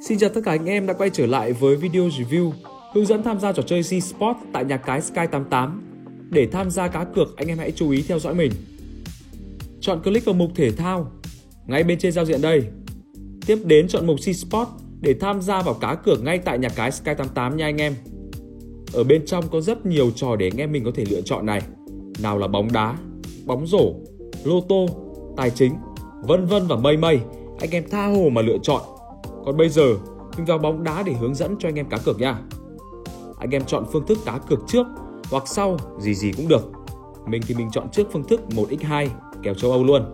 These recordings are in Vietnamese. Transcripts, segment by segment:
Xin chào tất cả anh em đã quay trở lại với video review hướng dẫn tham gia trò chơi G-Sport tại nhà cái Sky 88. Để tham gia cá cược, anh em hãy chú ý theo dõi mình. Chọn click vào mục thể thao ngay bên trên giao diện đây. Tiếp đến chọn mục G-Sport để tham gia vào cá cược ngay tại nhà cái Sky 88 nha anh em. Ở bên trong có rất nhiều trò để anh em mình có thể lựa chọn này. Nào là bóng đá, bóng rổ, lô tô, tài chính, vân vân và mây mây. Anh em tha hồ mà lựa chọn còn bây giờ, mình vào bóng đá để hướng dẫn cho anh em cá cược nha. Anh em chọn phương thức cá cược trước hoặc sau gì gì cũng được. Mình thì mình chọn trước phương thức 1x2 kèo châu Âu luôn.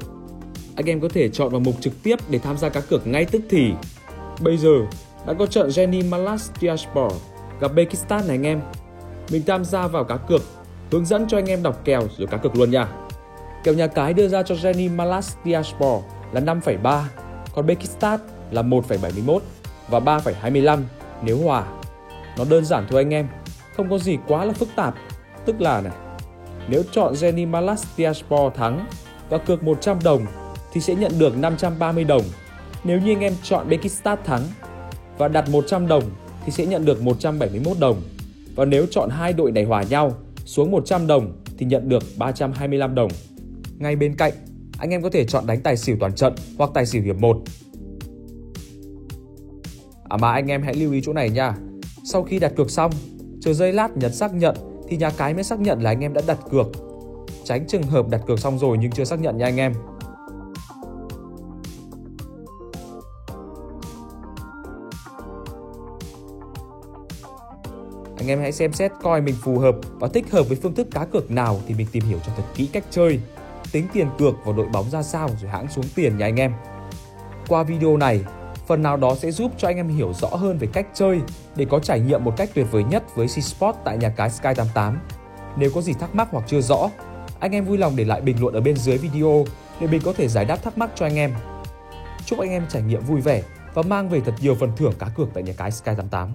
Anh em có thể chọn vào mục trực tiếp để tham gia cá cược ngay tức thì. Bây giờ đã có trận Jenny Malatyaspor gặp Pakistan này anh em. Mình tham gia vào cá cược, hướng dẫn cho anh em đọc kèo rồi cá cược luôn nha. Kèo nhà cái đưa ra cho Jenny Malatyaspor là 5,3, còn Pakistan là 1,71 và 3,25 nếu hòa. Nó đơn giản thôi anh em, không có gì quá là phức tạp. Tức là này, nếu chọn Jenny Malatyaspor thắng và cược 100 đồng thì sẽ nhận được 530 đồng. Nếu như anh em chọn Bekistat thắng và đặt 100 đồng thì sẽ nhận được 171 đồng. Và nếu chọn hai đội này hòa nhau xuống 100 đồng thì nhận được 325 đồng. Ngay bên cạnh, anh em có thể chọn đánh tài xỉu toàn trận hoặc tài xỉu hiệp 1 À mà anh em hãy lưu ý chỗ này nha. Sau khi đặt cược xong, chờ giây lát nhấn xác nhận thì nhà cái mới xác nhận là anh em đã đặt cược. Tránh trường hợp đặt cược xong rồi nhưng chưa xác nhận nha anh em. Anh em hãy xem xét coi mình phù hợp và thích hợp với phương thức cá cược nào thì mình tìm hiểu cho thật kỹ cách chơi, tính tiền cược vào đội bóng ra sao rồi hãng xuống tiền nha anh em. Qua video này, phần nào đó sẽ giúp cho anh em hiểu rõ hơn về cách chơi để có trải nghiệm một cách tuyệt vời nhất với C-Sport tại nhà cái Sky 88. Nếu có gì thắc mắc hoặc chưa rõ, anh em vui lòng để lại bình luận ở bên dưới video để mình có thể giải đáp thắc mắc cho anh em. Chúc anh em trải nghiệm vui vẻ và mang về thật nhiều phần thưởng cá cược tại nhà cái Sky 88.